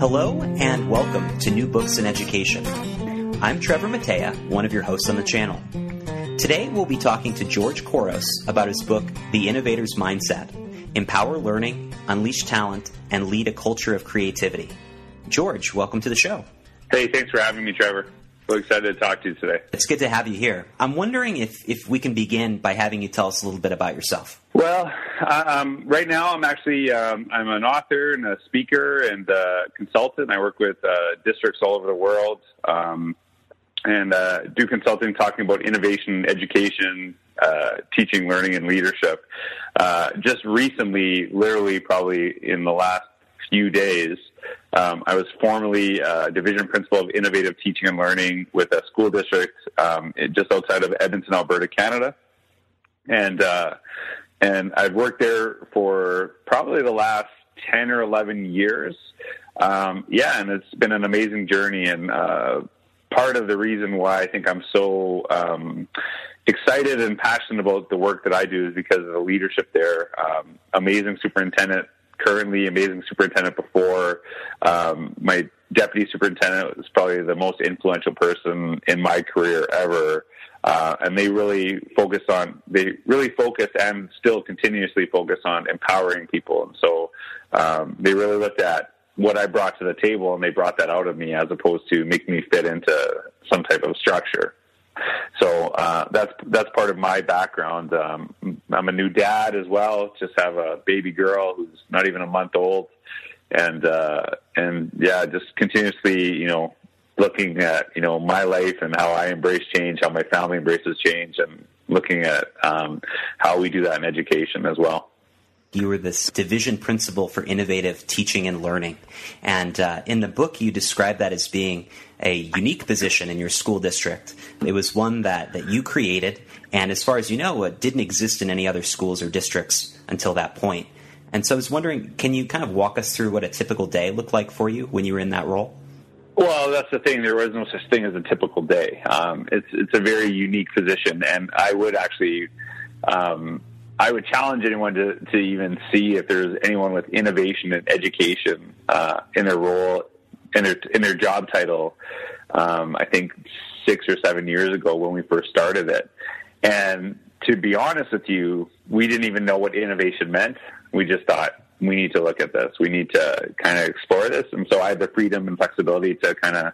Hello and welcome to New Books in Education. I'm Trevor Matea, one of your hosts on the channel. Today we'll be talking to George Couros about his book, The Innovator's Mindset Empower Learning, Unleash Talent, and Lead a Culture of Creativity. George, welcome to the show. Hey, thanks for having me, Trevor. So excited to talk to you today. It's good to have you here. I'm wondering if, if we can begin by having you tell us a little bit about yourself. Well, um, right now I'm actually um, I'm an author and a speaker and a consultant. I work with uh, districts all over the world um, and uh, do consulting, talking about innovation, education, uh, teaching, learning, and leadership. Uh, just recently, literally, probably in the last few days, um, I was formerly uh, division principal of innovative teaching and learning with a school district um, just outside of Edmonton, Alberta, Canada, and uh, and I've worked there for probably the last ten or eleven years. Um, yeah, and it's been an amazing journey, and uh, part of the reason why I think I'm so um, excited and passionate about the work that I do is because of the leadership there. Um, amazing superintendent currently amazing superintendent before. Um, my deputy superintendent was probably the most influential person in my career ever. Uh, and they really focus on, they really focus and still continuously focus on empowering people. And so um, they really looked at what I brought to the table and they brought that out of me as opposed to make me fit into some type of structure. So uh, that's that's part of my background. Um, I'm a new dad as well. Just have a baby girl who's not even a month old, and uh, and yeah, just continuously, you know, looking at you know my life and how I embrace change, how my family embraces change, and looking at um, how we do that in education as well. You were this division principal for innovative teaching and learning. And uh, in the book, you describe that as being a unique position in your school district. It was one that, that you created, and as far as you know, it didn't exist in any other schools or districts until that point. And so I was wondering, can you kind of walk us through what a typical day looked like for you when you were in that role? Well, that's the thing. There was no such thing as a typical day. Um, it's it's a very unique position, and I would actually um, I would challenge anyone to, to even see if there's anyone with innovation and education uh, in their role, in their in their job title. Um, I think six or seven years ago when we first started it, and to be honest with you, we didn't even know what innovation meant. We just thought we need to look at this. We need to kind of explore this, and so I had the freedom and flexibility to kind of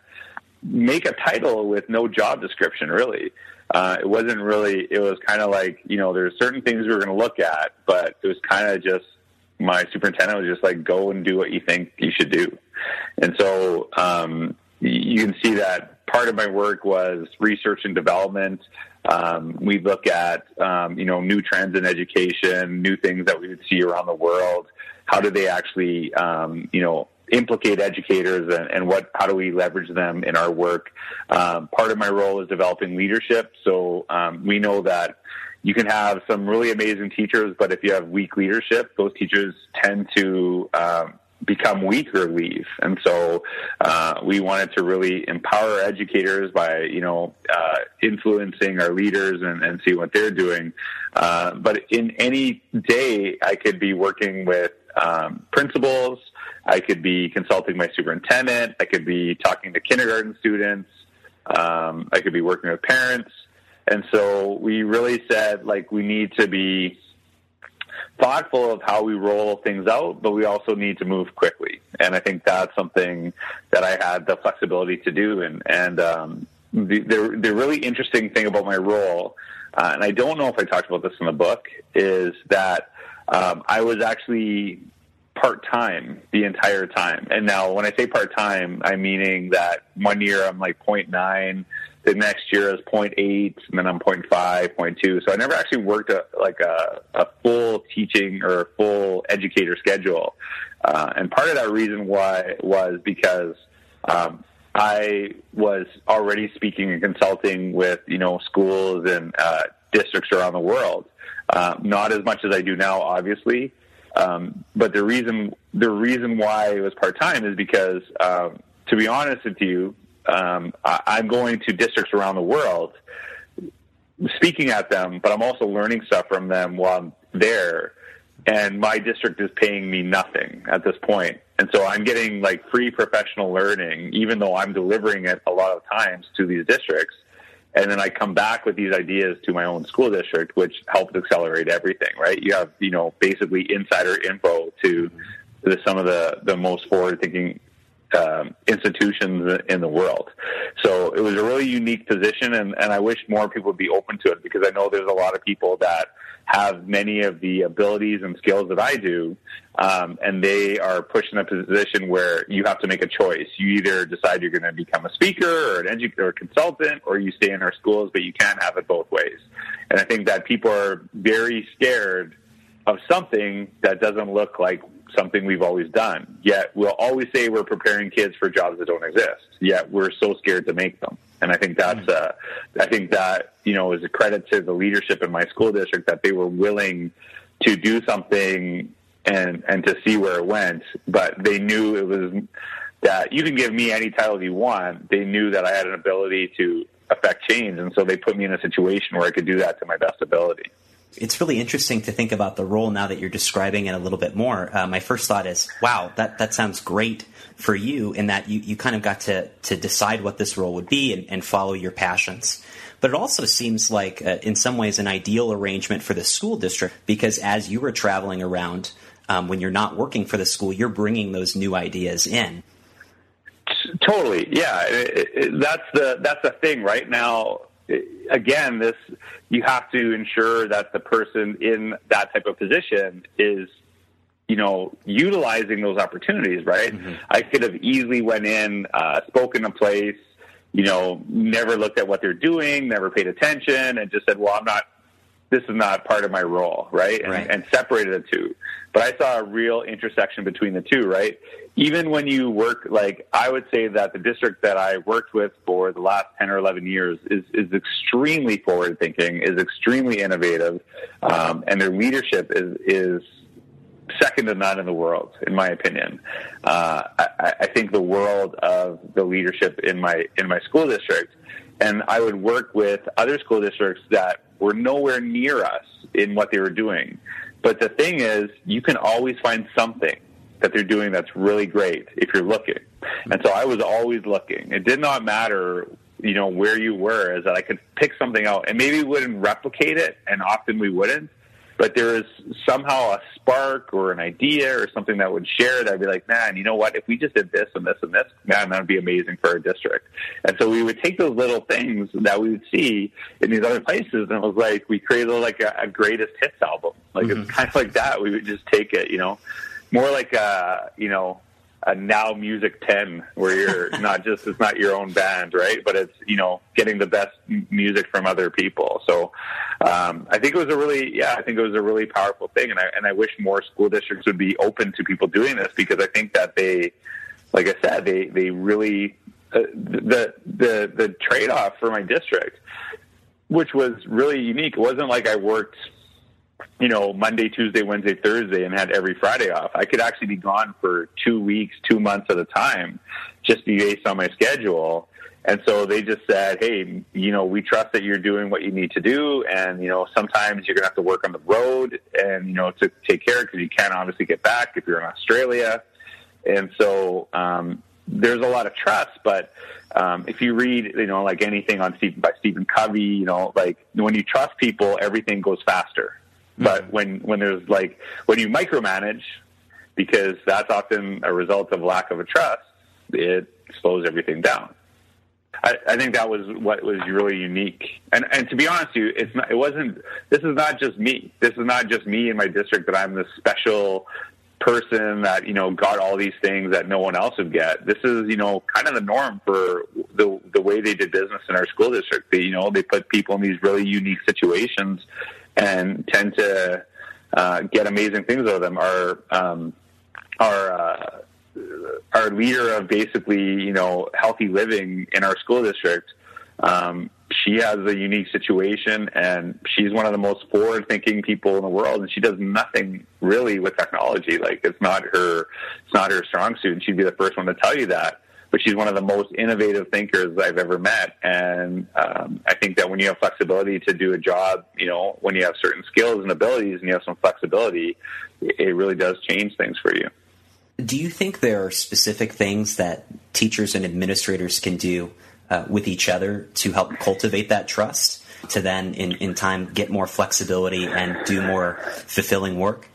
make a title with no job description, really uh, it wasn't really, it was kind of like, you know, there's certain things we were going to look at, but it was kind of just, my superintendent was just like, go and do what you think you should do. And so, um, you can see that part of my work was research and development. Um, we look at, um, you know, new trends in education, new things that we would see around the world. How do they actually, um, you know, implicate educators and, and, what how do we leverage them in our work. Um, part of my role is developing leadership. So um, we know that you can have some really amazing teachers, but if you have weak leadership, those teachers tend to um, become weak or leave. And so uh, we wanted to really empower educators by you know uh, influencing our leaders and, and see what they're doing. Uh, but in any day, I could be working with um, principals. I could be consulting my superintendent. I could be talking to kindergarten students. Um, I could be working with parents. And so we really said, like, we need to be thoughtful of how we roll things out, but we also need to move quickly. And I think that's something that I had the flexibility to do. And, and um, the, the, the really interesting thing about my role, uh, and I don't know if I talked about this in the book, is that um, I was actually part time the entire time. And now, when I say part time, I'm meaning that one year I'm like 0.9, the next year is 0.8, and then I'm 0.5, 0.2. So I never actually worked a, like a, a full teaching or a full educator schedule. Uh, and part of that reason why was because um, I was already speaking and consulting with you know schools and uh, districts around the world. Uh, not as much as I do now, obviously. Um, but the reason the reason why it was part time is because, um, to be honest with you, um, I, I'm going to districts around the world, speaking at them, but I'm also learning stuff from them while I'm there and my district is paying me nothing at this point. And so I'm getting like free professional learning, even though I'm delivering it a lot of times to these districts. And then I come back with these ideas to my own school district, which helps accelerate everything, right? You have, you know, basically insider info to the, some of the, the most forward thinking um, institutions in the world. So it was a really unique position, and, and I wish more people would be open to it because I know there's a lot of people that have many of the abilities and skills that I do, um, and they are pushed in a position where you have to make a choice. You either decide you're going to become a speaker or an educator or consultant, or you stay in our schools, but you can't have it both ways. And I think that people are very scared of something that doesn't look like something we've always done. Yet we'll always say we're preparing kids for jobs that don't exist. Yet we're so scared to make them. And I think that's, uh, I think that, you know, is a credit to the leadership in my school district that they were willing to do something and, and to see where it went. But they knew it was that you can give me any title you want. They knew that I had an ability to affect change. And so they put me in a situation where I could do that to my best ability it's really interesting to think about the role now that you're describing it a little bit more. Uh, my first thought is, wow, that, that sounds great for you in that you, you kind of got to, to decide what this role would be and, and follow your passions. But it also seems like, uh, in some ways, an ideal arrangement for the school district because as you were traveling around, um, when you're not working for the school, you're bringing those new ideas in. Totally, yeah. It, it, that's the that's the thing. Right now, again, this you have to ensure that the person in that type of position is you know utilizing those opportunities right mm-hmm. i could have easily went in uh, spoken a place you know never looked at what they're doing never paid attention and just said well i'm not this is not part of my role, right? And, right. and separated the two. But I saw a real intersection between the two, right? Even when you work, like I would say that the district that I worked with for the last 10 or 11 years is, is extremely forward thinking, is extremely innovative, um, and their leadership is, is second to none in the world, in my opinion. Uh, I, I think the world of the leadership in my, in my school district, and I would work with other school districts that were nowhere near us in what they were doing. But the thing is, you can always find something that they're doing that's really great if you're looking. And so I was always looking. It did not matter, you know, where you were, is that I could pick something out. And maybe we wouldn't replicate it, and often we wouldn't, but there was somehow a spark or an idea or something that would share that I'd be like, man, you know what? If we just did this and this and this, man, that would be amazing for our district. And so we would take those little things that we would see in these other places, and it was like we created like a, a greatest hits album. Like mm-hmm. it's kind of like that. We would just take it, you know, more like a, you know, a now music 10 where you're not just it's not your own band right? But it's you know getting the best music from other people. So um, i think it was a really yeah i think it was a really powerful thing. And i and i wish more school districts would be open to people doing this because i think that they like i said they they really uh, the the the trade off for my district which was really unique it wasn't like i worked you know, Monday, Tuesday, Wednesday, Thursday, and had every Friday off. I could actually be gone for two weeks, two months at a time, just based on my schedule. And so they just said, hey, you know, we trust that you're doing what you need to do. And, you know, sometimes you're going to have to work on the road and, you know, to take care because you can't obviously get back if you're in Australia. And so um, there's a lot of trust. But um, if you read, you know, like anything on Stephen, by Stephen Covey, you know, like when you trust people, everything goes faster but mm-hmm. when when there's like when you micromanage, because that's often a result of lack of a trust, it slows everything down. I, I think that was what was really unique. And and to be honest with you, it's not, it wasn't. This is not just me. This is not just me in my district that I'm this special person that you know got all these things that no one else would get. This is you know kind of the norm for the the way they did business in our school district. They, you know they put people in these really unique situations and tend to uh, get amazing things out of them. Our um, our uh, our leader of basically you know healthy living in our school district. Um, she has a unique situation and she's one of the most forward thinking people in the world and she does nothing really with technology like it's not her it's not her strong suit and she'd be the first one to tell you that but she's one of the most innovative thinkers I've ever met. And um, I think that when you have flexibility to do a job, you know, when you have certain skills and abilities and you have some flexibility, it really does change things for you. Do you think there are specific things that teachers and administrators can do uh, with each other to help cultivate that trust to then, in, in time, get more flexibility and do more fulfilling work?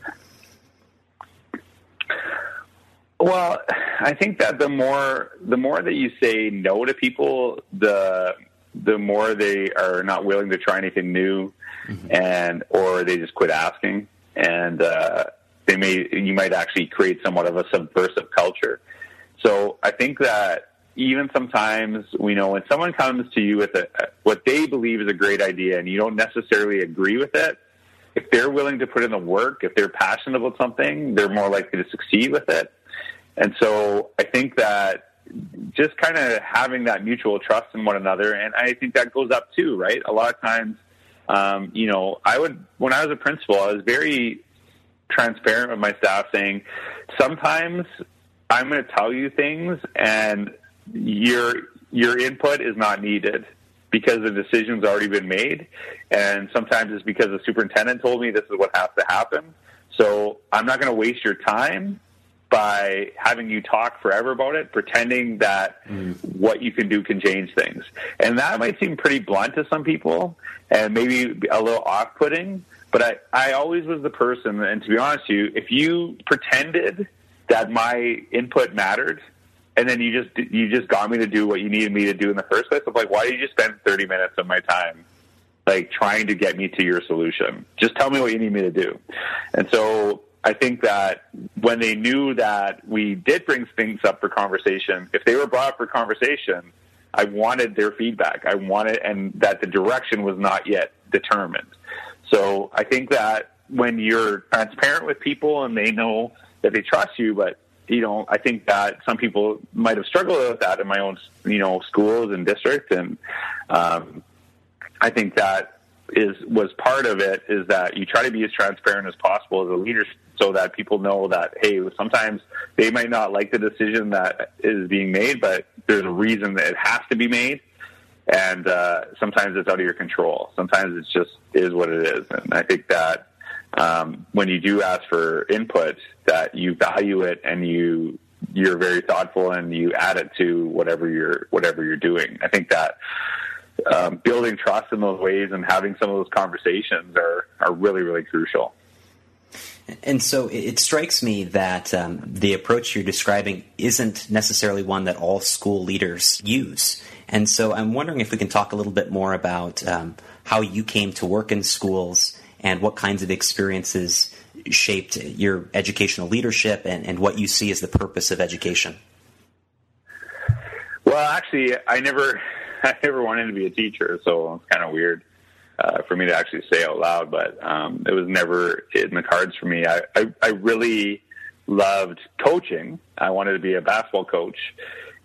Well, I think that the more the more that you say no to people, the the more they are not willing to try anything new, mm-hmm. and or they just quit asking, and uh, they may you might actually create somewhat of a subversive culture. So I think that even sometimes we know when someone comes to you with a, what they believe is a great idea, and you don't necessarily agree with it. If they're willing to put in the work, if they're passionate about something, they're more likely to succeed with it. And so I think that just kind of having that mutual trust in one another, and I think that goes up too, right? A lot of times, um, you know, I would, when I was a principal, I was very transparent with my staff saying, sometimes I'm going to tell you things and your, your input is not needed because the decision's already been made. And sometimes it's because the superintendent told me this is what has to happen. So I'm not going to waste your time by having you talk forever about it, pretending that mm. what you can do can change things. And that might seem pretty blunt to some people and maybe a little off putting, but I, I always was the person, and to be honest with you, if you pretended that my input mattered, and then you just you just got me to do what you needed me to do in the first place. I'm like, why did you spend 30 minutes of my time like trying to get me to your solution? Just tell me what you need me to do. And so I think that when they knew that we did bring things up for conversation, if they were brought up for conversation, I wanted their feedback. I wanted, and that the direction was not yet determined. So I think that when you're transparent with people and they know that they trust you, but you know, I think that some people might have struggled with that in my own, you know, schools and districts, and um, I think that is was part of it is that you try to be as transparent as possible as a leader so that people know that hey sometimes they might not like the decision that is being made but there's a reason that it has to be made. And uh, sometimes it's out of your control. Sometimes it's just is what it is. And i think that um, when you do ask for input that you value it and you you're very thoughtful and you add it to whatever you're whatever you're doing. I think that um, building trust in those ways and having some of those conversations are are really really crucial. And so it strikes me that um, the approach you're describing isn't necessarily one that all school leaders use. And so I'm wondering if we can talk a little bit more about um, how you came to work in schools and what kinds of experiences shaped your educational leadership and, and what you see as the purpose of education. Well, actually, I never I never wanted to be a teacher, so it's kind of weird uh, for me to actually say out loud. But um, it was never in the cards for me. I, I, I really loved coaching. I wanted to be a basketball coach,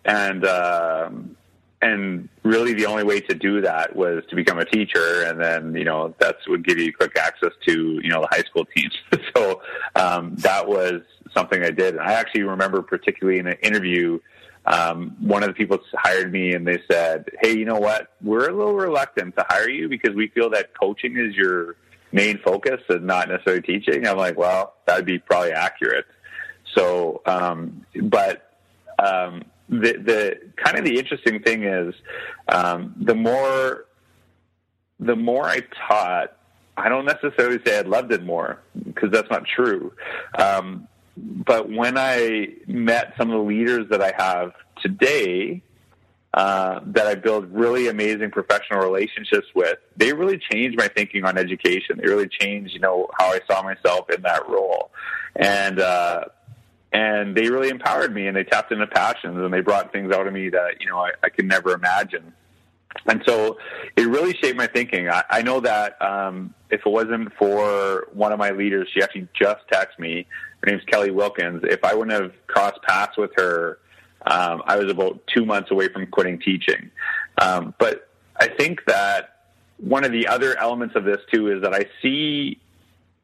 and um, and really the only way to do that was to become a teacher, and then you know that would give you quick access to you know the high school teams. so um, that was something I did. And I actually remember particularly in an interview um, one of the people hired me and they said, Hey, you know what? We're a little reluctant to hire you because we feel that coaching is your main focus and not necessarily teaching. I'm like, well, that'd be probably accurate. So, um, but, um, the, the kind of the interesting thing is, um, the more, the more I taught, I don't necessarily say I loved it more because that's not true. Um, but when I met some of the leaders that I have today, uh, that I build really amazing professional relationships with, they really changed my thinking on education. They really changed, you know, how I saw myself in that role, and uh, and they really empowered me, and they tapped into passions, and they brought things out of me that you know I, I could never imagine. And so it really shaped my thinking. I, I know that um, if it wasn't for one of my leaders, she actually just texted me. Her name's Kelly Wilkins. If I wouldn't have crossed paths with her, um, I was about two months away from quitting teaching. Um, but I think that one of the other elements of this too is that I see,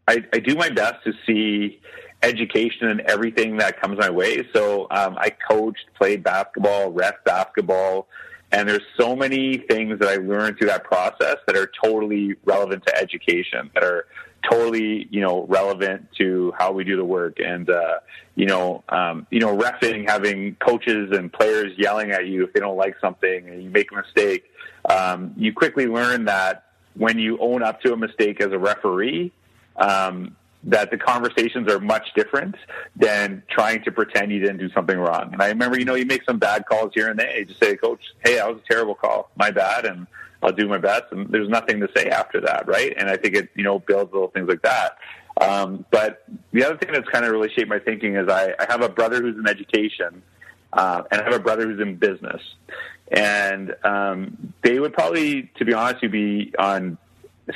I, I do my best to see education and everything that comes my way. So um, I coached, played basketball, ref basketball, and there's so many things that I learned through that process that are totally relevant to education, that are totally, you know, relevant to how we do the work. And, uh, you know, um, you know, refing, having coaches and players yelling at you if they don't like something and you make a mistake, um, you quickly learn that when you own up to a mistake as a referee, um, that the conversations are much different than trying to pretend you didn't do something wrong. And I remember, you know, you make some bad calls here and there. You just say, Coach, hey, that was a terrible call. My bad. And I'll do my best. And there's nothing to say after that, right? And I think it, you know, builds little things like that. Um, but the other thing that's kind of really shaped my thinking is I, I have a brother who's in education, uh, and I have a brother who's in business. And um, they would probably, to be honest, you be on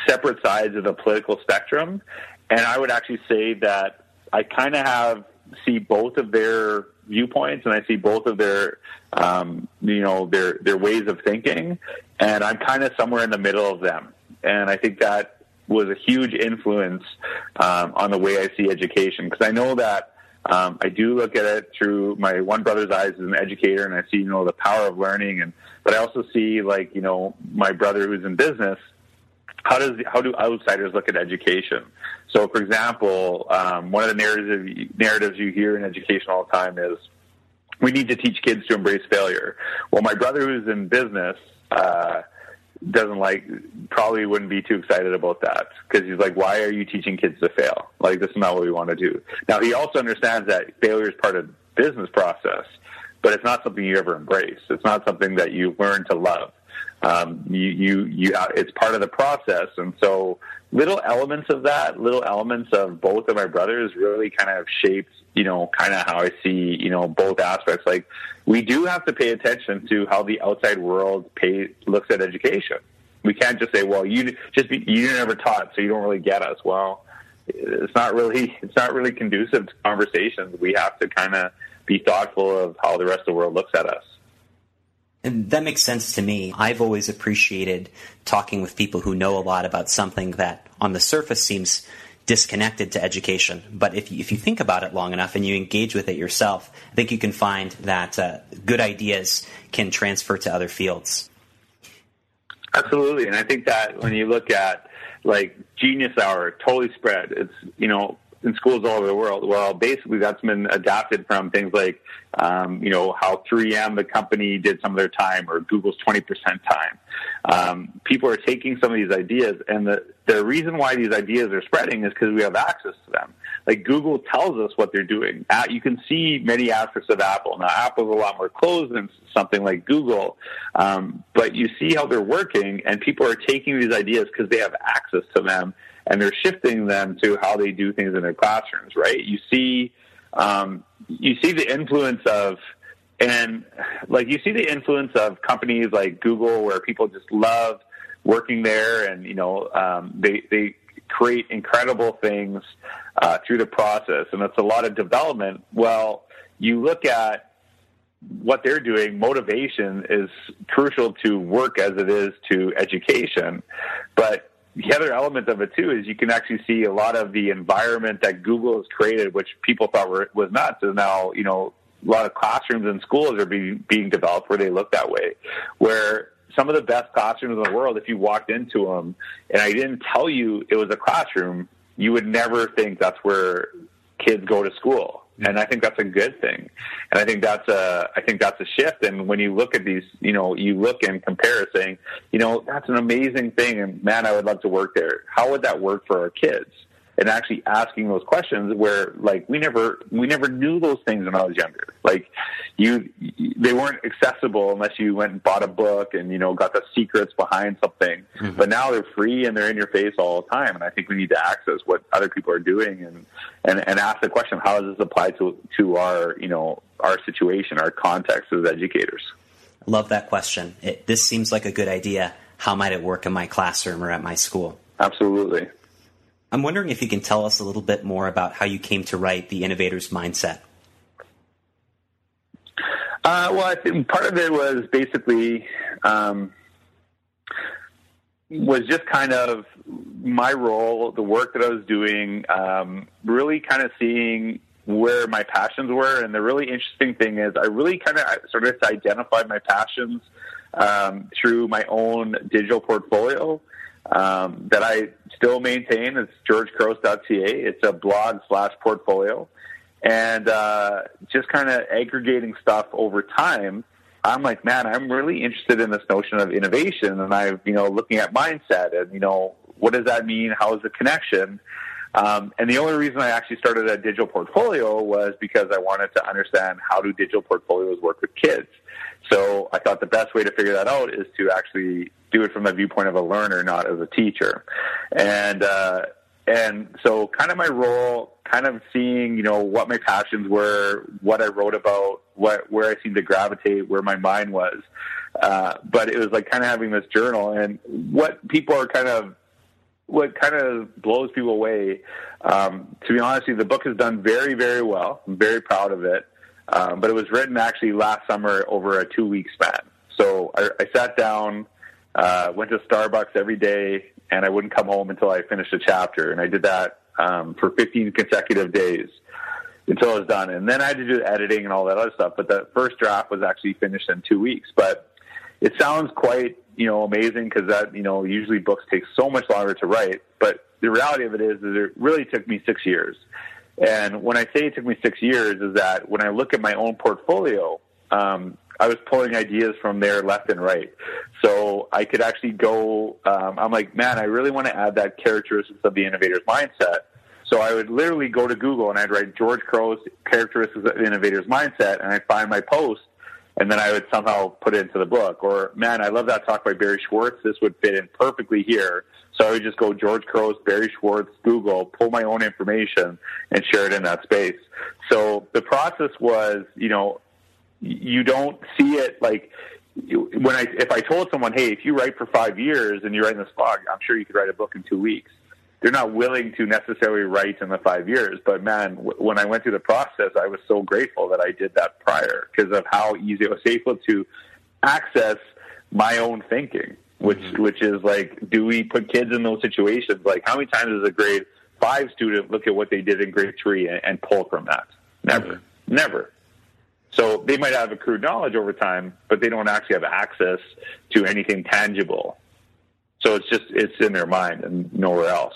separate sides of the political spectrum. And I would actually say that I kind of have see both of their viewpoints and I see both of their um, you know their their ways of thinking, and I'm kind of somewhere in the middle of them. And I think that was a huge influence um, on the way I see education. Because I know that um, I do look at it through my one brother's eyes as an educator, and I see you know the power of learning, and but I also see like you know my brother who's in business how does how do outsiders look at education? So, for example, um, one of the narratives narratives you hear in education all the time is we need to teach kids to embrace failure. Well, my brother who's in business uh, doesn't like probably wouldn't be too excited about that because he's like, why are you teaching kids to fail? Like this is not what we want to do. Now he also understands that failure is part of business process, but it's not something you ever embrace. It's not something that you learn to love um, you, you, you, it's part of the process. And so little elements of that, little elements of both of my brothers really kind of shaped, you know, kind of how I see, you know, both aspects. Like we do have to pay attention to how the outside world pay, looks at education. We can't just say, well, you just be, you never taught, so you don't really get us. Well, it's not really, it's not really conducive to conversations. We have to kind of be thoughtful of how the rest of the world looks at us. That makes sense to me. I've always appreciated talking with people who know a lot about something that on the surface seems disconnected to education. But if you, if you think about it long enough and you engage with it yourself, I think you can find that uh, good ideas can transfer to other fields. Absolutely. And I think that when you look at like Genius Hour, totally spread. It's, you know, in schools all over the world. Well, basically, that's been adapted from things like, um, you know, how 3M, the company, did some of their time, or Google's 20% time. Um, people are taking some of these ideas, and the, the reason why these ideas are spreading is because we have access to them. Like Google tells us what they're doing. You can see many aspects of Apple. Now, Apple's a lot more closed than something like Google, um, but you see how they're working, and people are taking these ideas because they have access to them and they're shifting them to how they do things in their classrooms, right? You see, um, you see the influence of, and like you see the influence of companies like Google, where people just love working there, and you know, um, they they create incredible things uh, through the process, and it's a lot of development. Well, you look at what they're doing, motivation is crucial to work as it is to education. But the other element of it too is you can actually see a lot of the environment that Google has created, which people thought were, was nuts, is now you know a lot of classrooms and schools are being being developed where they look that way, where some of the best classrooms in the world, if you walked into them and I didn't tell you it was a classroom, you would never think that's where kids go to school and I think that's a good thing. And I think that's a I think that's a shift. And when you look at these, you know, you look and compare, saying, you know, that's an amazing thing, and man, I would love to work there. How would that work for our kids? And actually asking those questions where like we never we never knew those things when I was younger. Like you they weren't accessible unless you went and bought a book and you know got the secrets behind something. Mm-hmm. But now they're free and they're in your face all the time and I think we need to access what other people are doing and and, and ask the question how does this apply to to our, you know, our situation, our context as educators. Love that question. It, this seems like a good idea. How might it work in my classroom or at my school? Absolutely. I'm wondering if you can tell us a little bit more about how you came to write The Innovator's Mindset. Uh, well, I think part of it was basically um, was just kind of my role, the work that I was doing, um, really kind of seeing where my passions were. And the really interesting thing is, I really kind of started to identify my passions um, through my own digital portfolio um, that I still maintain. It's georgecouros.ca. It's a blog slash portfolio. And uh, just kind of aggregating stuff over time, I'm like, man, I'm really interested in this notion of innovation. And I'm, you know, looking at mindset and, you know, what does that mean? How is the connection? Um, and the only reason I actually started a digital portfolio was because I wanted to understand how do digital portfolios work with kids. So I thought the best way to figure that out is to actually do it from the viewpoint of a learner, not as a teacher. And uh, and so kind of my role, kind of seeing you know what my passions were, what I wrote about, what where I seemed to gravitate, where my mind was. Uh, but it was like kind of having this journal, and what people are kind of what kind of blows people away. Um, to be honest, the book has done very, very well. I'm very proud of it. Um, but it was written actually last summer over a two week span. So I, I sat down, uh, went to Starbucks every day, and I wouldn't come home until I finished a chapter. And I did that um, for 15 consecutive days until it was done. And then I had to do the editing and all that other stuff. But the first draft was actually finished in two weeks. But it sounds quite you know, amazing because that, you know, usually books take so much longer to write. But the reality of it is, is it really took me six years. And when I say it took me six years, is that when I look at my own portfolio, um, I was pulling ideas from there left and right. So I could actually go, um, I'm like, man, I really want to add that characteristics of the innovator's mindset. So I would literally go to Google and I'd write George Couros characteristics of the innovator's mindset and I'd find my post and then I would somehow put it into the book. Or, man, I love that talk by Barry Schwartz. This would fit in perfectly here. So I would just go George Couros, Barry Schwartz, Google, pull my own information, and share it in that space. So the process was, you know, you don't see it like when I if I told someone, hey, if you write for five years and you write in this blog, I'm sure you could write a book in two weeks they're not willing to necessarily write in the five years. But man, w- when I went through the process, I was so grateful that I did that prior because of how easy it was able to access my own thinking, which mm-hmm. which is like, do we put kids in those situations? Like, how many times does a grade five student look at what they did in grade three and, and pull from that? Never, mm-hmm. never. So they might have accrued knowledge over time, but they don't actually have access to anything tangible. So it's just it's in their mind and nowhere else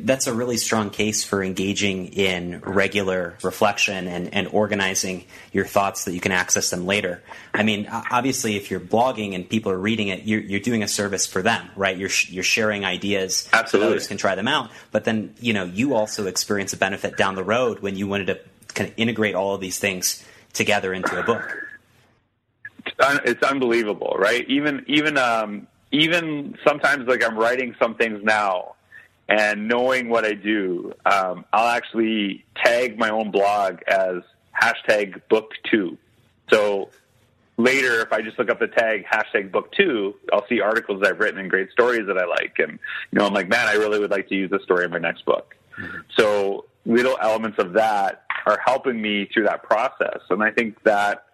that's a really strong case for engaging in regular reflection and, and organizing your thoughts so that you can access them later. I mean, obviously, if you're blogging and people are reading it, you're, you're doing a service for them, right? You're, you're sharing ideas Absolutely. so others can try them out. But then, you know, you also experience a benefit down the road when you wanted to kind of integrate all of these things together into a book. It's unbelievable, right? Even even um, even sometimes, like I'm writing some things now and knowing what I do, um, I'll actually tag my own blog as hashtag book two. So later, if I just look up the tag hashtag book two, I'll see articles I've written and great stories that I like. And, you know, I'm like, man, I really would like to use this story in my next book. Mm-hmm. So little elements of that are helping me through that process. And I think that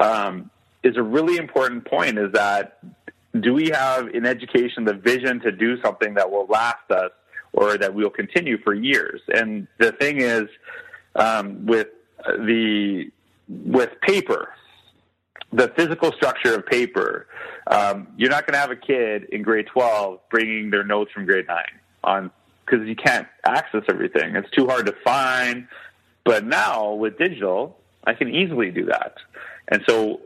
um, is a really important point is that do we have in education the vision to do something that will last us or that we'll continue for years. And the thing is, um, with the with paper, the physical structure of paper, um, you're not going to have a kid in grade 12 bringing their notes from grade 9 on because you can't access everything. It's too hard to find. But now with digital, I can easily do that. And so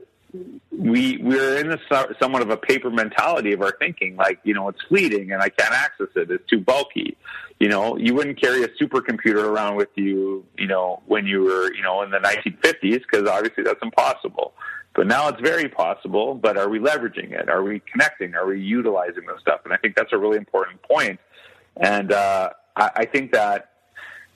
we we're in a somewhat of a paper mentality of our thinking. Like you know, it's fleeting and I can't access it. It's too bulky. You know, you wouldn't carry a supercomputer around with you. You know, when you were you know in the 1950s, because obviously that's impossible. But now it's very possible. But are we leveraging it? Are we connecting? Are we utilizing this stuff? And I think that's a really important point. And uh, I, I think that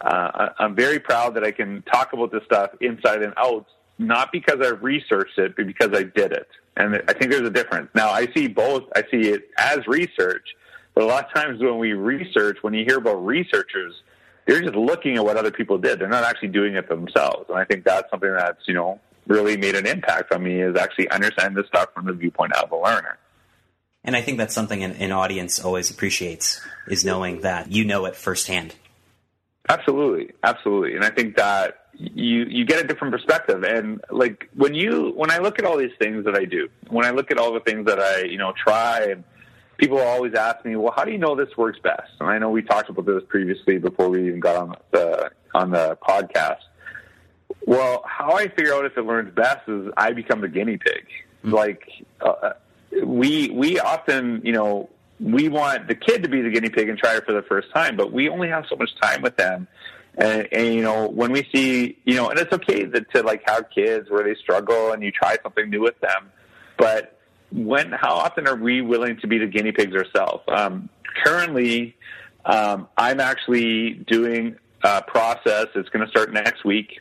uh, I'm very proud that I can talk about this stuff inside and out not because I researched it, but because I did it. And I think there's a difference. Now, I see both. I see it as research, but a lot of times when we research, when you hear about researchers, they're just looking at what other people did. They're not actually doing it themselves. And I think that's something that's, you know, really made an impact on me is actually understanding the stuff from the viewpoint of a learner. And I think that's something an, an audience always appreciates is knowing that you know it firsthand. Absolutely, absolutely, and I think that you you get a different perspective. And like when you when I look at all these things that I do, when I look at all the things that I you know try, and people always ask me, well, how do you know this works best? And I know we talked about this previously before we even got on the on the podcast. Well, how I figure out if it learns best is I become the guinea pig. Mm-hmm. Like uh, we we often you know we want the kid to be the guinea pig and try it for the first time, but we only have so much time with them. And, and you know, when we see, you know, and it's okay that, to like have kids where they struggle and you try something new with them, but when, how often are we willing to be the guinea pigs ourselves? Um, currently, um, I'm actually doing a process. It's going to start next week,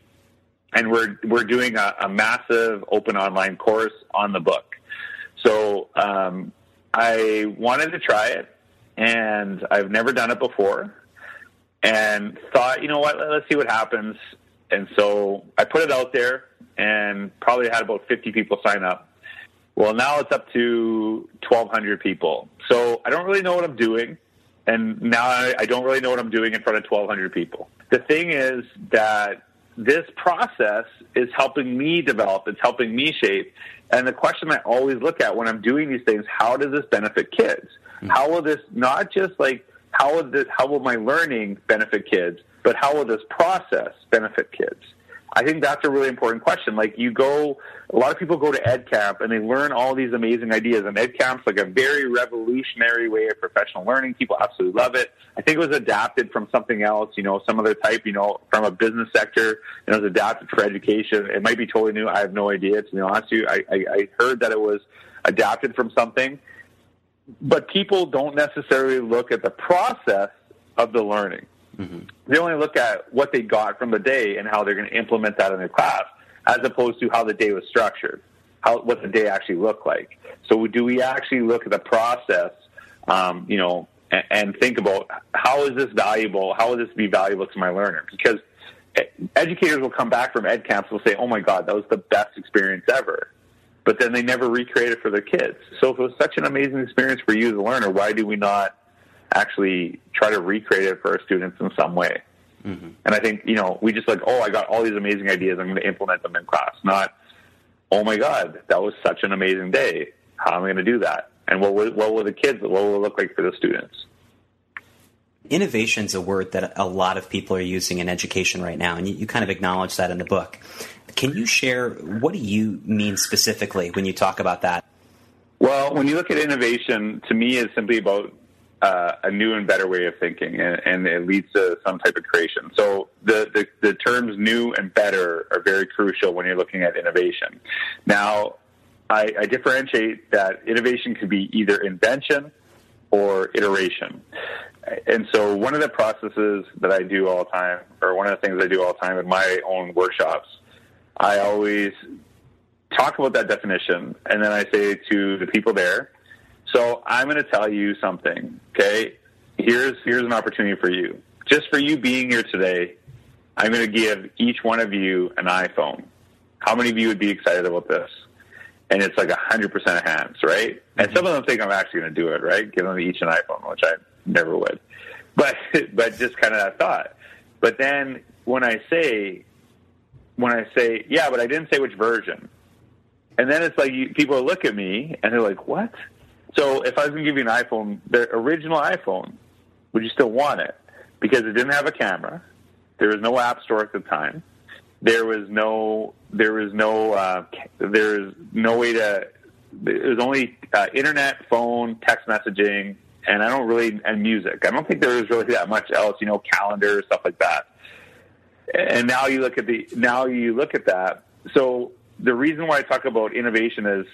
and we're we're doing a, a massive open online course on the book. So um, I wanted to try it, and I've never done it before, and thought, you know what, let's see what happens. And so I put it out there, and probably had about 50 people sign up. Well, now it's up to 1,200 people. So I don't really know what I'm doing, and now I don't really know what I'm doing in front of 1,200 people. The thing is that this process is helping me develop, it's helping me shape. And the question I always look at when I'm doing these things, how does this benefit kids? Mm-hmm. How will this not just like how will this how will my learning benefit kids, but how will this process benefit kids? I think that's a really important question. Like you go, a lot of people go to Ed Camp and they learn all these amazing ideas. And Ed Camp's like a very revolutionary way of professional learning. People absolutely love it. I think it was adapted from something else, you know, some other type, you know, from a business sector. And it was adapted for education. It might be totally new. I have no idea. To be honest with you, I, I, I heard that it was adapted from something. But people don't necessarily look at the process of the learning. Mm-hmm. They only look at what they got from the day and how they're going to implement that in their class, as opposed to how the day was structured, how what the day actually looked like. So, do we actually look at the process, um, you know, and, and think about how is this valuable? How will this be valuable to my learner? Because educators will come back from ed camps and will say, "Oh my God, that was the best experience ever." But then they never recreate it for their kids. So if it was such an amazing experience for you as a learner, why do we not actually try to recreate it for our students in some way. Mm-hmm. And I think, you know, we just like, oh, I got all these amazing ideas. I'm going to implement them in class. Not, oh my God, that was such an amazing day. How am I going to do that? And what will, what will the kids, what will it look like for the students? Innovation is a word that a lot of people are using in education right now, and you, you kind of acknowledge that in the book. Can you share what do you mean specifically when you talk about that? Well, when you look at innovation, to me, it's simply about uh, a new and better way of thinking, and, and, it leads to some type of creation. So the, the, the terms new and better are very crucial when you're looking at innovation. Now, I, I differentiate that innovation could be either invention or iteration. And so one of the processes that I do all the time, or one of the things I do all the time in my own workshops, I always talk about that definition, and then I say to the people there, so I'm going to tell you something. Okay, here's here's an opportunity for you. Just for you being here today, I'm going to give each one of you an iPhone. How many of you would be excited about this? And it's like a hundred percent of hands, right? And mm-hmm. some of them think I'm actually going to do it, right? Give them each an iPhone, which I never would. But but just kind of that thought. But then when I say when I say yeah, but I didn't say which version, and then it's like you, people look at me and they're like, what? So if I was going to give you an iPhone, the original iPhone, would you still want it? Because it didn't have a camera. There was no app store at the time. There was no there was no uh, there was no way to. It was only uh, internet, phone, text messaging, and I don't really and music. I don't think there was really that much else. You know, calendar stuff like that. And now you look at the now you look at that. So the reason why I talk about innovation is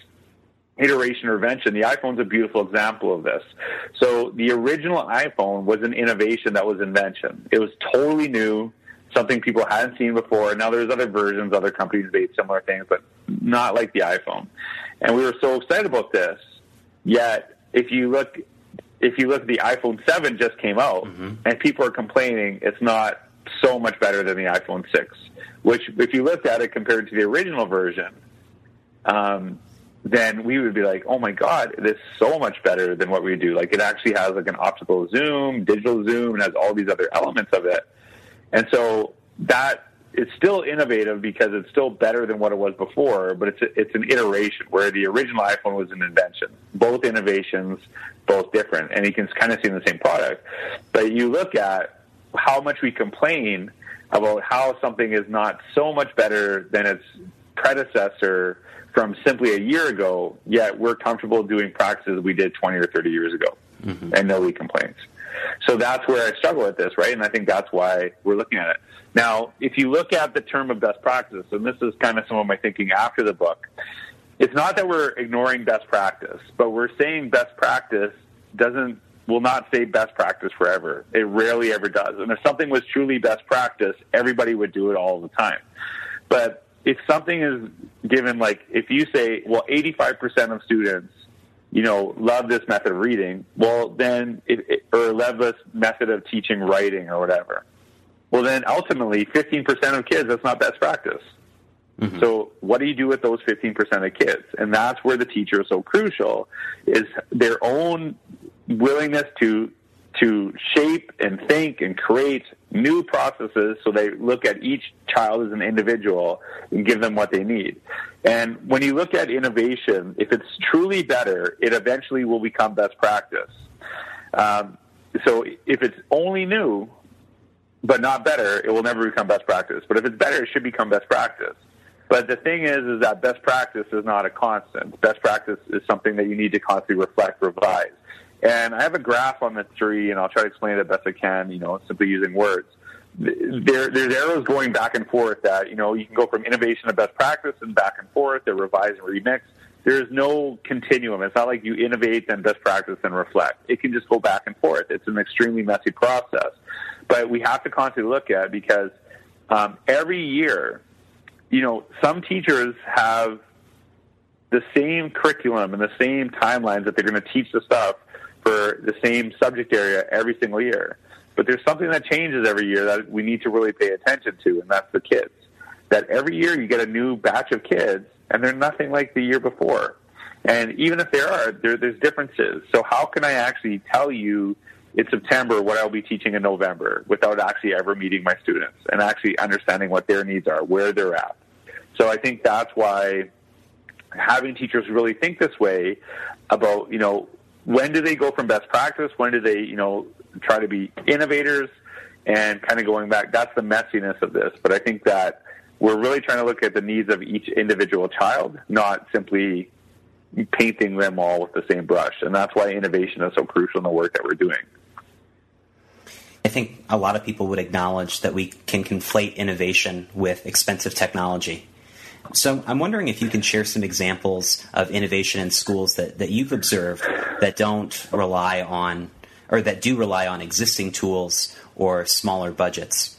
iteration or invention. The iPhone's a beautiful example of this. So the original iPhone was an innovation that was invention. It was totally new, something people hadn't seen before. Now there's other versions, other companies made similar things, but not like the iPhone. And we were so excited about this. Yet, if you look, if you look, at the iPhone 7 just came out, mm-hmm. and people are complaining it's not so much better than the iPhone 6. Which, if you looked at it compared to the original version, um, then we would be like, oh my God, it is so much better than what we do. Like it actually has like an optical zoom, digital zoom, and has all these other elements of it. And so that it's still innovative because it's still better than what it was before, but it's a, it's an iteration where the original iPhone was an invention. Both innovations, both different, and you can kind of see in the same product. But you look at how much we complain about how something is not so much better than its predecessor from simply a year ago, yet we're comfortable doing practices we did 20 or 30 years ago, mm-hmm. and nobody complains. So that's where I struggle with this, right? And I think that's why we're looking at it. Now, if you look at the term of best practice, and this is kind of some of my thinking after the book, it's not that we're ignoring best practice, but we're saying best practice doesn't will not say best practice forever. It rarely ever does. And if something was truly best practice, everybody would do it all the time. But if something is given like if you say, well, 85% of students you know, love this method of reading, well, then, it, it, or love this method of teaching writing or whatever. Well, then ultimately, 15% of kids, that's not best practice. Mm-hmm. So what do you do with those 15% of kids? And that's where the teacher is so crucial is their own willingness to to shape and think and create new processes so they look at each child as an individual and give them what they need. And when you look at innovation, if it's truly better, it eventually will become best practice. Um, so if it's only new, but not better, it will never become best practice. But if it's better, it should become best practice. But the thing is, is that best practice is not a constant. Best practice is something that you need to constantly reflect, revise. And I have a graph on the tree, and I'll try to explain it the best I can, you know, simply using words. There, there's arrows going back and forth that, you know, you can go from innovation to best practice and back and forth, they revise and remix. There's no continuum. It's not like you innovate, then best practice, and reflect. It can just go back and forth. It's an extremely messy process. But we have to constantly look at because um, every year, you know, some teachers have the same curriculum and the same timelines that they're going to teach the stuff for the same subject area every single year. But there's something that changes every year that we need to really pay attention to, and that's the kids. That every year you get a new batch of kids, and they're nothing like the year before. And even if there are, there, there's differences. So how can I actually tell you in September what I'll be teaching in November without actually ever meeting my students and actually understanding what their needs are, where they're at? So I think that's why having teachers really think this way about, you know, when do they go from best practice? When do they, you know, try to be innovators? And kind of going back, that's the messiness of this. But I think that we're really trying to look at the needs of each individual child, not simply painting them all with the same brush. And that's why innovation is so crucial in the work that we're doing. I think a lot of people would acknowledge that we can conflate innovation with expensive technology. So I'm wondering if you can share some examples of innovation in schools that, that you've observed that don't rely on or that do rely on existing tools or smaller budgets.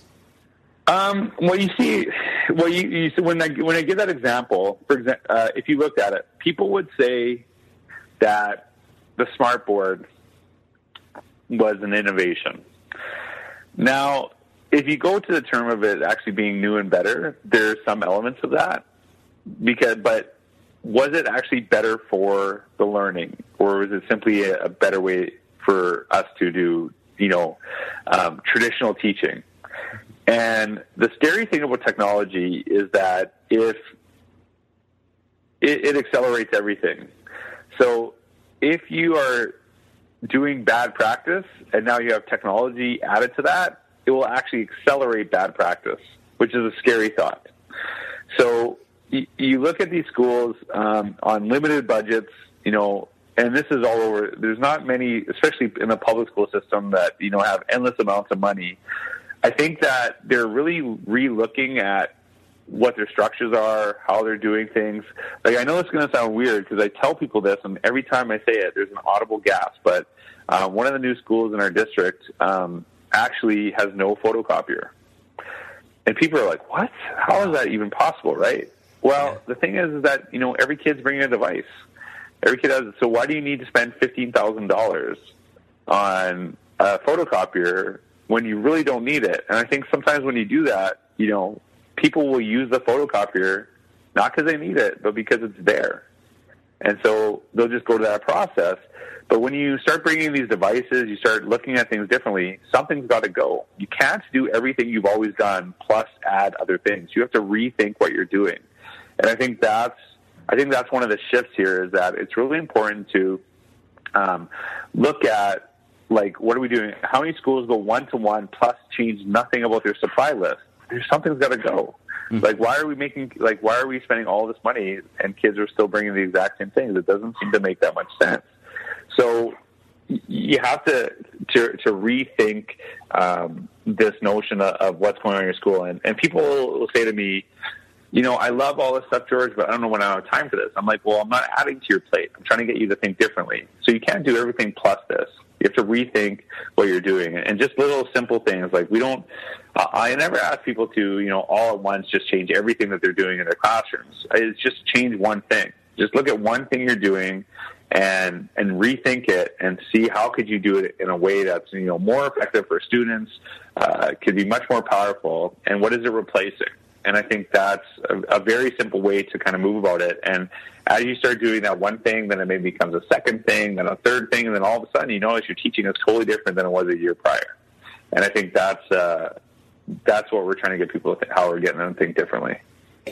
Um, well, you see, well, you, you see, when I when I give that example, for example, uh, if you looked at it, people would say that the smartboard was an innovation. Now, if you go to the term of it actually being new and better, there's some elements of that because but was it actually better for the learning or was it simply a, a better way for us to do you know um, traditional teaching? And the scary thing about technology is that if it, it accelerates everything. So if you are doing bad practice and now you have technology added to that it will actually accelerate bad practice which is a scary thought. So you, look at these schools um, on limited budgets, you know, and this is all over. There's not many, especially in the public school system, that you know have endless amounts of money. I think that they're really re-looking at what their structures are, how they're doing things. Like I know it's going to sound weird because I tell people this, and every time I say it, there's an audible gasp. But uh, one of the new schools in our district um, actually has no photocopier, and people are like, "What? How is that even possible?" Right? Well, yeah. the thing is, is that you know every kid's bringing a device. Every kid has it. So why do you need to spend fifteen thousand dollars on a photocopier when you really don't need it? And I think sometimes when you do that, you know, people will use the photocopier not because they need it, but because it's there. And so they'll just go to that process. But when you start bringing these devices, you start looking at things differently, something's got to go. You can't do everything you've always done plus add other things. You have to rethink what you're doing. And I think that's I think that's one of the shifts here is that it's really important to um, look at like what are we doing? How many schools go one to one plus change nothing about their supply list? There's something's got to go. Mm-hmm. Like why are we making like why are we spending all this money and kids are still bringing the exact same things? It doesn't seem to make that much sense. So you have to to, to rethink um, this notion of, of, what's going on in your school. And, and people will say to me, you know, I love all this stuff, George, but I don't know when I have time for this. I'm like, well, I'm not adding to your plate. I'm trying to get you to think differently. So you can't do everything plus this. You have to rethink what you're doing, and just little simple things like we don't. Uh, I never ask people to, you know, all at once just change everything that they're doing in their classrooms. It's just change one thing. Just look at one thing you're doing and and rethink it and see how could you do it in a way that's you know more effective for students, uh, could be much more powerful, and what is it replacing? And I think that's a, a, very simple way to kind of move about it. And as you start doing that one thing, then it maybe becomes a second thing, then a third thing, and then all of a sudden you notice your teaching is totally different than it was a year prior. And I think that's uh, that's what we're trying to get people to th- how we're getting them to think differently.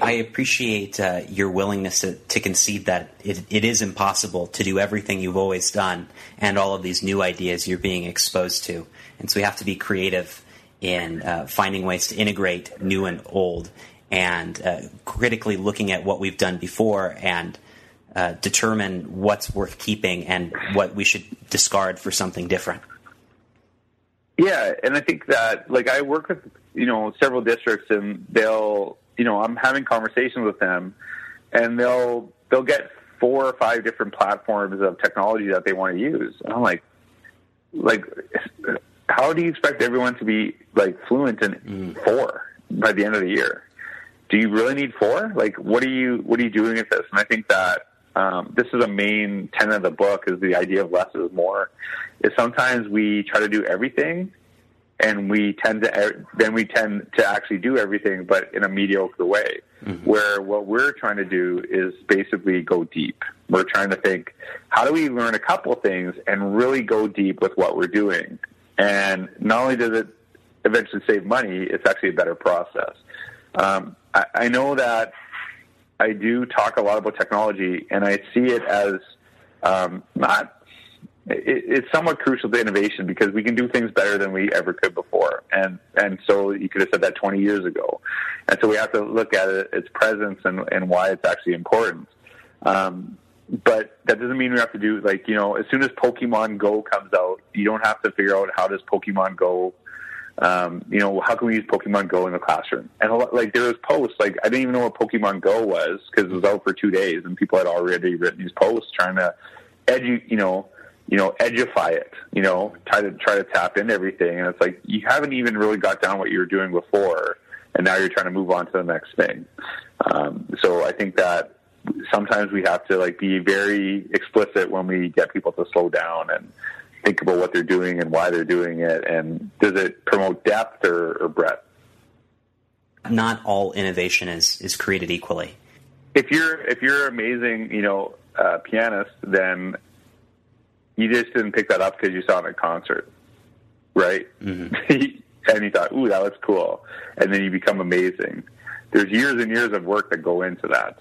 I appreciate uh, your willingness to, to concede that it, it is impossible to do everything you've always done and all of these new ideas you're being exposed to. And so we have to be creative in uh, finding ways to integrate new and old and uh, critically looking at what we've done before and uh, determine what's worth keeping and what we should discard for something different. Yeah, and I think that like I work with you know several districts and they'll you know, I'm having conversations with them, and they'll they'll get four or five different platforms of technology that they want to use. And I'm like, like, how do you expect everyone to be like fluent in mm. four by the end of the year? Do you really need four? Like, what are you what are you doing with this? And I think that um, this is a main tenet of the book is the idea of less is more. Is sometimes we try to do everything and we tend to then we tend to actually do everything, but in a mediocre way. Mm-hmm. Where what we're trying to do is basically go deep. We're trying to think, how do we learn a couple things and really go deep with what we're doing? And not only does it eventually save money, it's actually a better process. Um, I, I know that I do talk a lot about technology, and I see it as um, not it, it's somewhat crucial to innovation because we can do things better than we ever could before. And and so you could have said that 20 years ago. And so we have to look at it, its presence and, and why it's actually important. Um, but that doesn't mean we have to do like you know as soon as Pokemon Go comes out, you don't have to figure out how does Pokemon Go. Um, you know, how can we use Pokemon Go in the classroom? And a lot, like there was posts, like I didn't even know what Pokemon Go was because it was out for two days, and people had already written these posts trying to edu, you know, you know, edify it, you know, try to try to tap into everything. And it's like you haven't even really got down what you were doing before, and now you're trying to move on to the next thing. Um, so I think that sometimes we have to like be very explicit when we get people to slow down and think about what they're doing and why they're doing it, and does it promote depth or, or breadth? Not all innovation is is created equally. If you're if you're amazing, you know, uh, pianist, then you just didn't pick that up because you saw it at a concert, right? Mm-hmm. and you thought, "Ooh, that looks cool," and then you become amazing. There's years and years of work that go into that.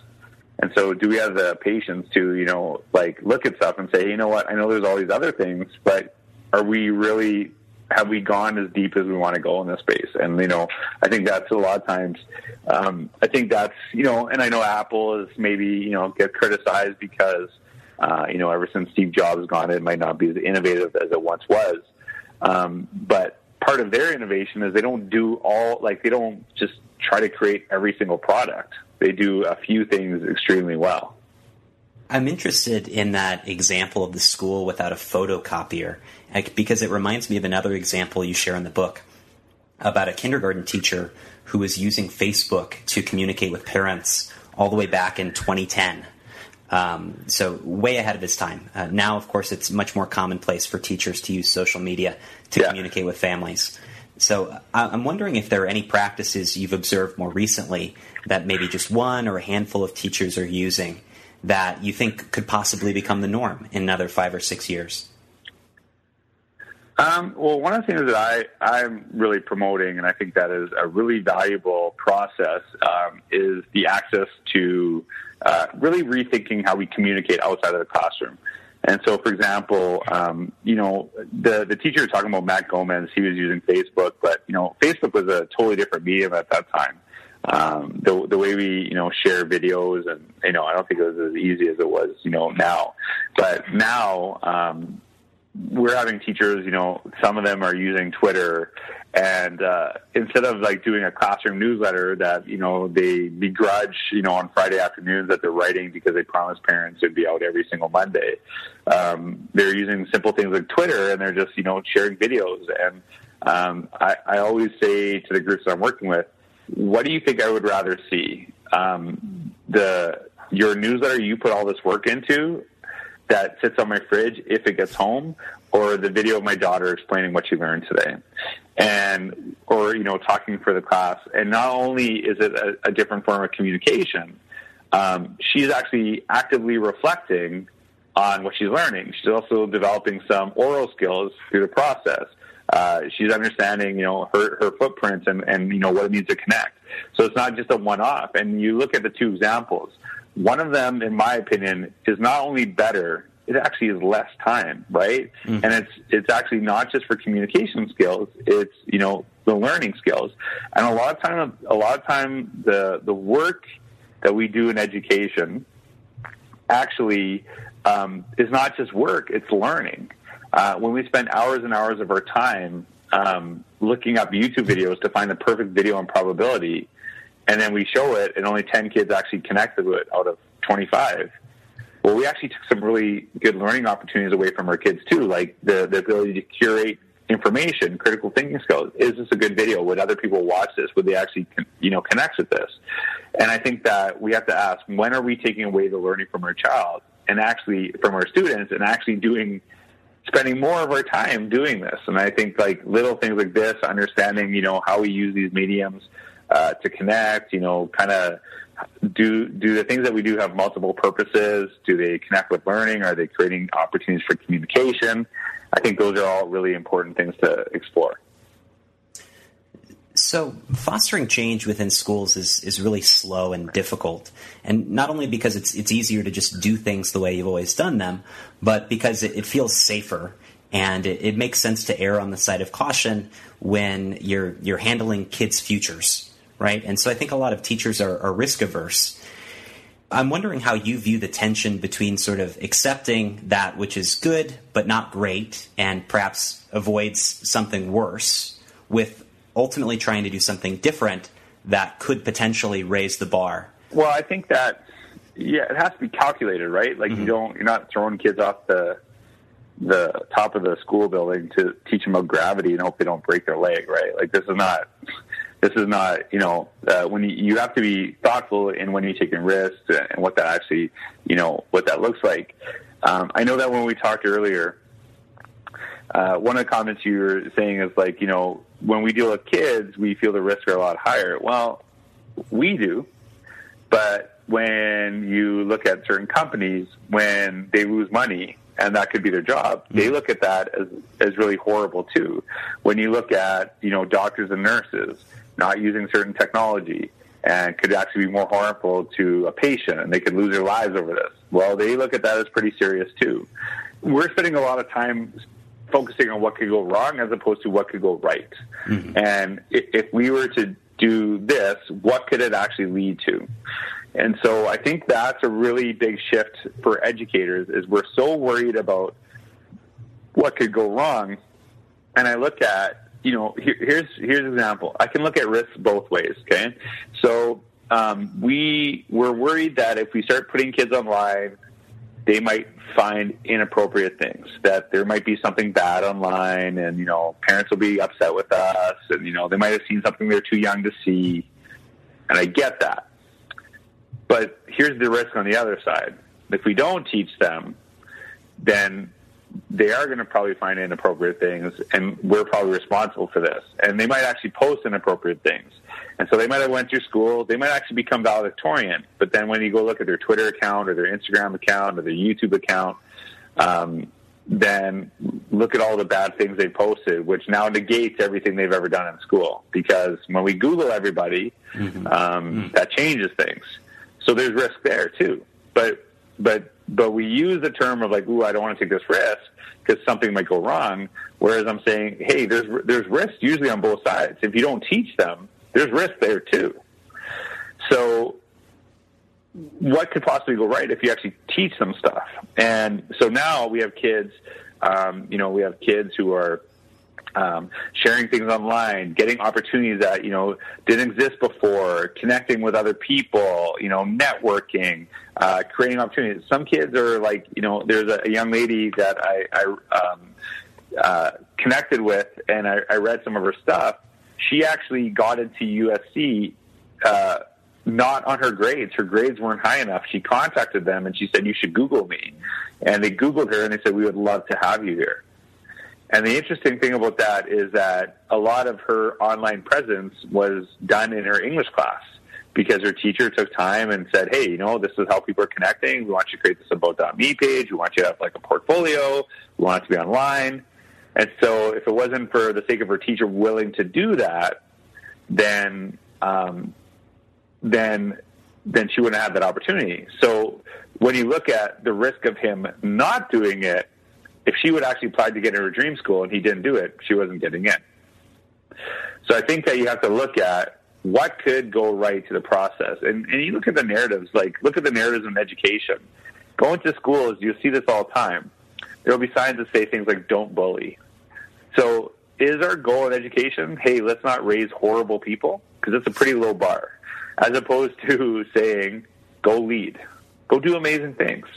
And so, do we have the patience to, you know, like look at stuff and say, you know what? I know there's all these other things, but are we really have we gone as deep as we want to go in this space? And you know, I think that's a lot of times. Um, I think that's you know, and I know Apple is maybe you know get criticized because uh, you know, ever since Steve Jobs gone, it might not be as innovative as it once was. Um, but part of their innovation is they don't do all like they don't just try to create every single product. They do a few things extremely well. I'm interested in that example of the school without a photocopier because it reminds me of another example you share in the book about a kindergarten teacher who was using Facebook to communicate with parents all the way back in 2010. Um, so way ahead of his time. Uh, now, of course, it's much more commonplace for teachers to use social media to yeah. communicate with families. So uh, I'm wondering if there are any practices you've observed more recently that maybe just one or a handful of teachers are using that you think could possibly become the norm in another five or six years? Um, well, one of the things that I, I'm really promoting, and I think that is a really valuable process, um, is the access to uh, really rethinking how we communicate outside of the classroom. And so, for example, um, you know, the the teacher was talking about Matt Gomez, he was using Facebook, but you know, Facebook was a totally different medium at that time. Um, the the way we you know share videos, and you know, I don't think it was as easy as it was you know now. But now, um, we're having teachers, you know, some of them are using Twitter, and uh, instead of like doing a classroom newsletter that you know they begrudge, you know, on Friday afternoons that they're writing because they promised parents it'd be out every single Monday, um, they're using simple things like Twitter, and they're just you know sharing videos. And um, I, I always say to the groups I'm working with, what do you think I would rather see? Um, the your newsletter you put all this work into that sits on my fridge if it gets home, or the video of my daughter explaining what she learned today, and or you know talking for the class. And not only is it a, a different form of communication, um, she's actually actively reflecting on what she's learning. She's also developing some oral skills through the process. Uh, she's understanding, you know, her, her footprint and, and, you know, what it means to connect. So it's not just a one-off. And you look at the two examples. One of them, in my opinion, is not only better, it actually is less time, right? Mm-hmm. And it's it's actually not just for communication skills, it's, you know, the learning skills. And a lot of time a lot of time the the work that we do in education actually um, is not just work, it's learning. Uh, when we spend hours and hours of our time um, looking up YouTube videos to find the perfect video on probability, and then we show it, and only 10 kids actually connected with it out of 25. Well, we actually took some really good learning opportunities away from our kids too, like the, the ability to curate information, critical thinking skills. Is this a good video? Would other people watch this? Would they actually, you know, connect with this? And I think that we have to ask, when are we taking away the learning from our child and actually from our students and actually doing spending more of our time doing this. And I think like little things like this, understanding, you know, how we use these mediums uh, to connect, you know, kind of do do the things that we do have multiple purposes? Do they connect with learning? Are they creating opportunities for communication? I think those are all really important things to explore. So, fostering change within schools is, is really slow and difficult. And not only because it's, it's easier to just do things the way you've always done them, but because it, it feels safer and it, it, makes sense to err on the side of caution when you're, you're handling kids' futures, right? And so I think a lot of teachers are, are risk averse. I'm wondering how you view the tension between sort of accepting that which is good but not great and perhaps avoids something worse with ultimately trying to do something different that could potentially raise the bar? Well, I think that yeah, it has to be calculated, right? Like mm-hmm. you don't you're not throwing kids off the the top of the school building to teach them about gravity and hope they don't break their leg, right? Like this is not this is not you know uh, when you, you have to be thoughtful in when you're taking risks and what that actually you know what that looks like. Um, I know that when we talked earlier, uh, one of the comments you were saying is like you know when we deal with kids, we feel the risks are a lot higher. Well, we do, but when you look at certain companies, when they lose money and that could be their job, they mm-hmm. look at that as as really horrible too. When you look at you know doctors and nurses not using certain technology and could actually be more harmful to a patient and they could lose their lives over this. Well, they look at that as pretty serious too. We're spending a lot of time focusing on what could go wrong as opposed to what could go right. Mm-hmm. And if we were to do this, what could it actually lead to? And so I think that's a really big shift for educators is we're so worried about what could go wrong. And I look at, you know, here, here's here's an example. I can look at risks both ways. Okay, so um, we we're worried that if we start putting kids online, they might find inappropriate things that there might be something bad online and you know parents will be upset with us and you know they might have seen something they're too young to see and i get that but here's the risk on the other side if we don't teach them then they are going to probably find inappropriate things, and we're probably responsible for this. And they might actually post inappropriate things. And so they might have went through school. They might actually become valedictorian. But then when you go look at their Twitter account or their Instagram account or their YouTube account, um, then look at all the bad things they posted, which now negates everything they've ever done in school. Because when we Google everybody, mm-hmm. Um, mm-hmm. that changes things. So there's risk there too. But but but we use the term of like, "Ooh, I don't want to take this risk because something might go wrong." Whereas I'm saying, "Hey, there's there's risk usually on both sides. If you don't teach them, there's risk there too." So what could possibly go right if you actually teach them stuff? And so now we have kids, um, you know, we have kids who are um, sharing things online, getting opportunities that you know didn't exist before, connecting with other people, you know, networking, uh, creating opportunities. Some kids are like, you know, there's a, young lady that I, I um, uh, connected with, and I, I read some of her stuff. She actually got into USC. Uh, not on her grades. Her grades weren't high enough. She contacted them and she said, You should Google me. And they Googled her and they said, We would love to have you here. And the interesting thing about that is that a lot of her online presence was done in her English class because her teacher took time and said, Hey, you know, this is how people are connecting. We want you to create this about.me page. We want you to have like a portfolio. We want it to be online. And so if it wasn't for the sake of her teacher willing to do that, then um, then then she wouldn't have that opportunity. So when you look at the risk of him not doing it, if she would actually apply to get into her dream school and he didn't do it, she wasn't getting in. So I think that you have to look at what could go right to the process. And, and you look at the narratives, like look at the narratives in education. Going to schools, you'll see this all the time. There will be signs that say things like "Don't bully." So, is our goal in education, hey, let's not raise horrible people? Because it's a pretty low bar as opposed to saying, go lead, go do amazing things.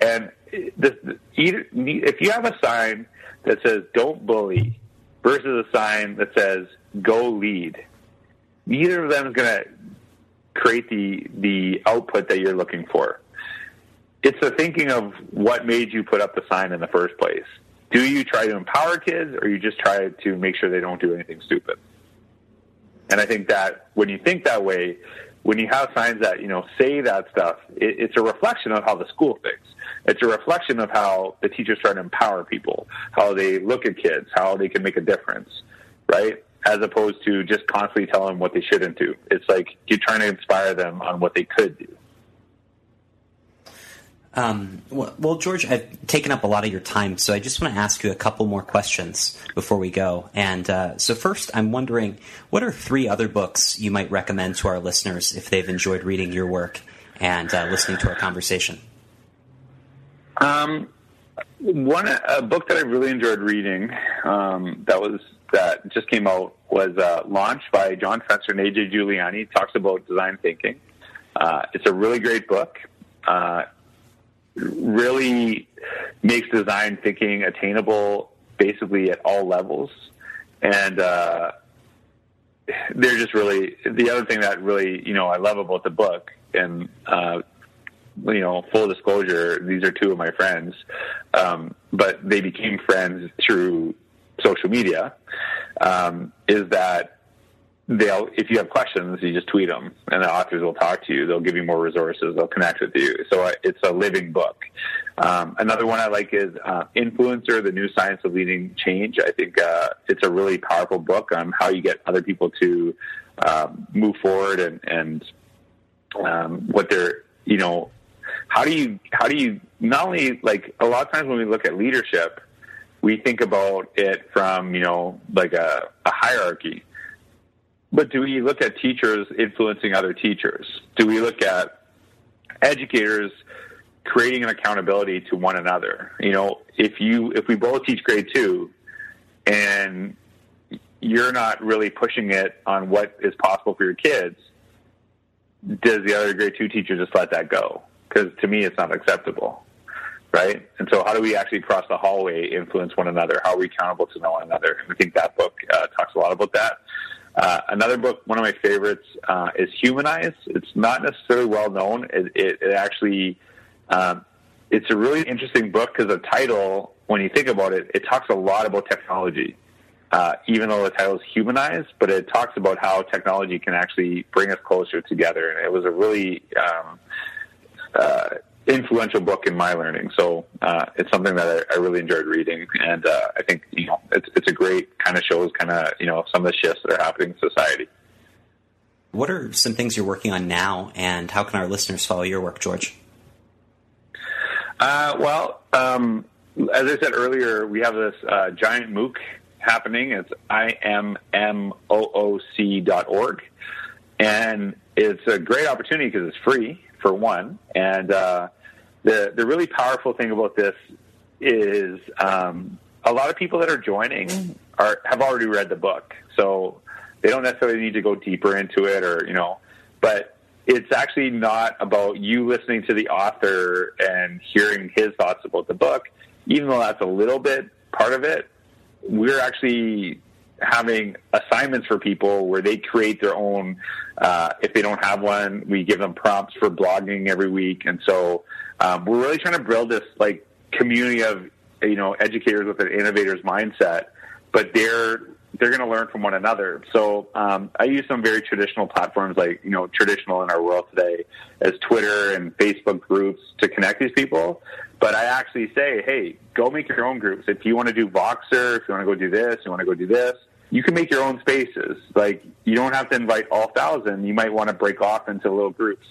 And the, if you have a sign that says don't bully versus a sign that says go lead, neither of them is going to create the, the output that you're looking for. It's the thinking of what made you put up the sign in the first place. Do you try to empower kids or you just try to make sure they don't do anything stupid? And I think that when you think that way, when you have signs that you know say that stuff, it, it's a reflection of how the school thinks. It's a reflection of how the teachers try to empower people, how they look at kids, how they can make a difference, right? As opposed to just constantly telling them what they shouldn't do. It's like you're trying to inspire them on what they could do. Um, well, George, I've taken up a lot of your time, so I just want to ask you a couple more questions before we go. And uh, so, first, I'm wondering what are three other books you might recommend to our listeners if they've enjoyed reading your work and uh, listening to our conversation? Um, one a book that I really enjoyed reading um, that was that just came out was uh, launched by John Spencer and AJ Juliani. It talks about design thinking. Uh, it's a really great book. Uh, really makes design thinking attainable basically at all levels. And uh, they're just really the other thing that really you know I love about the book and uh, you know full disclosure these are two of my friends. Um, but they became friends through social media um, is that they'll if you have questions you just tweet them and the authors will talk to you. They'll give you more resources. They'll connect with you. So uh, it's a living book. Um, another one i like is uh, influencer the new science of leading change. I think uh, it's a really powerful book on how you get other people to um, move forward and and um, what they're you know how do you how do you not only like a lot of times when we look at leadership we think about it from you know like a, a hierarchy but do we look at teachers influencing other teachers? Do we look at educators creating an accountability to one another? You know, if you if we both teach grade two and you're not really pushing it on what is possible for your kids, does the other grade two teacher just let that go? Because to me, it's not acceptable, right? And so, how do we actually cross the hallway influence one another? How are we accountable to one another? And I think that book uh, talks a lot about that. Uh, another book, one of my favorites, uh, is Humanize. It's not necessarily well known. It, it, it actually, um, it's a really interesting book because the title when you think about it, it talks a lot about technology. Uh, even though the title is humanized, but it talks about how technology can actually bring us closer together. And it was a really um, uh, influential book in my learning. So uh, it's something that I, I, really enjoyed reading, and uh, I think you know it's it's a great kind of shows kind of you know some of the shifts that are happening in society. What are some things you're working on now, and how can our listeners follow your work, George? Uh, well, um, as I said earlier, we have this uh, giant MOOC happening. It's immooc.org. And it's a great opportunity because it's free, for one. And uh, the, the really powerful thing about this is um, a lot of people that are joining are have already read the book. So they don't necessarily need to go deeper into it or, you know, but it's actually not about you listening to the author and hearing his thoughts about the book, even though that's a little bit part of it. We're actually having assignments for people where they create their own. Uh, if they don't have one, we give them prompts for blogging every week, and so um, we're really trying to build this like community of you know educators with an innovator's mindset, but they're they're going to learn from one another. So um, I use some very traditional platforms, like you know, traditional in our world today, as Twitter and Facebook groups to connect these people. But I actually say, hey, go make your own groups. If you want to do Voxer, if you want to go do this, you want to go do this, you can make your own spaces. Like you don't have to invite all thousand. You might want to break off into little groups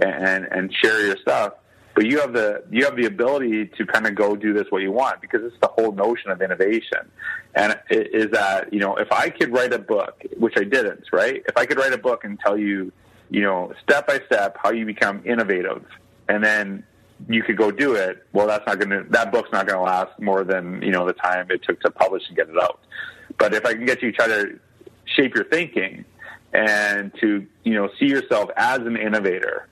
and and share your stuff but you have the you have the ability to kind of go do this what you want because it's the whole notion of innovation and it is that you know if i could write a book which i didn't right if i could write a book and tell you you know step by step how you become innovative and then you could go do it well that's not going to that book's not going to last more than you know the time it took to publish and get it out but if i can get you to try to shape your thinking and to you know see yourself as an innovator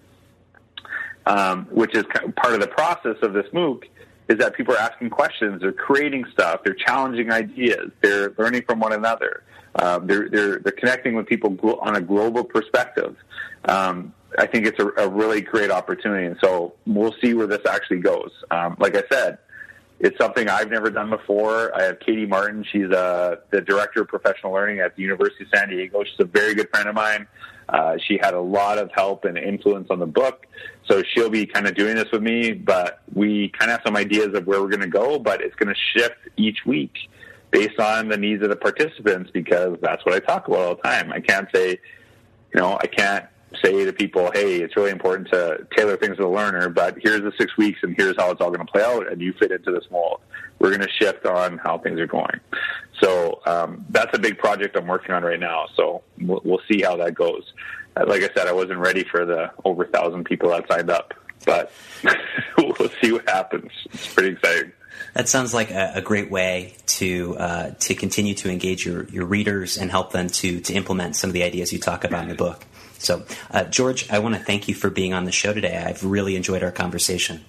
um, which is part of the process of this MOOC, is that people are asking questions, they're creating stuff, they're challenging ideas, they're learning from one another, um, they're, they're, they're connecting with people on a global perspective. Um, I think it's a, a, really great opportunity, and so we'll see where this actually goes. Um, like I said, it's something I've never done before. I have Katie Martin. She's uh, the director of professional learning at the University of San Diego. She's a very good friend of mine. Uh, she had a lot of help and influence on the book. So she'll be kind of doing this with me, but we kind of have some ideas of where we're going to go, but it's going to shift each week based on the needs of the participants because that's what I talk about all the time. I can't say, you know, I can't say to people, hey, it's really important to tailor things to the learner, but here's the six weeks and here's how it's all going to play out, and you fit into this mold. We're going to shift on how things are going. So um, that's a big project I'm working on right now. So we'll, we'll see how that goes. Uh, like I said, I wasn't ready for the over thousand people that signed up, but we'll see what happens. It's pretty exciting. That sounds like a, a great way to uh, to continue to engage your, your readers and help them to to implement some of the ideas you talk about in the book. So, uh, George, I want to thank you for being on the show today. I've really enjoyed our conversation.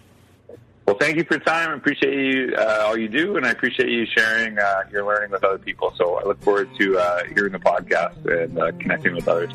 Well, thank you for your time. I appreciate you uh, all you do, and I appreciate you sharing uh, your learning with other people. So I look forward to uh, hearing the podcast and uh, connecting with others.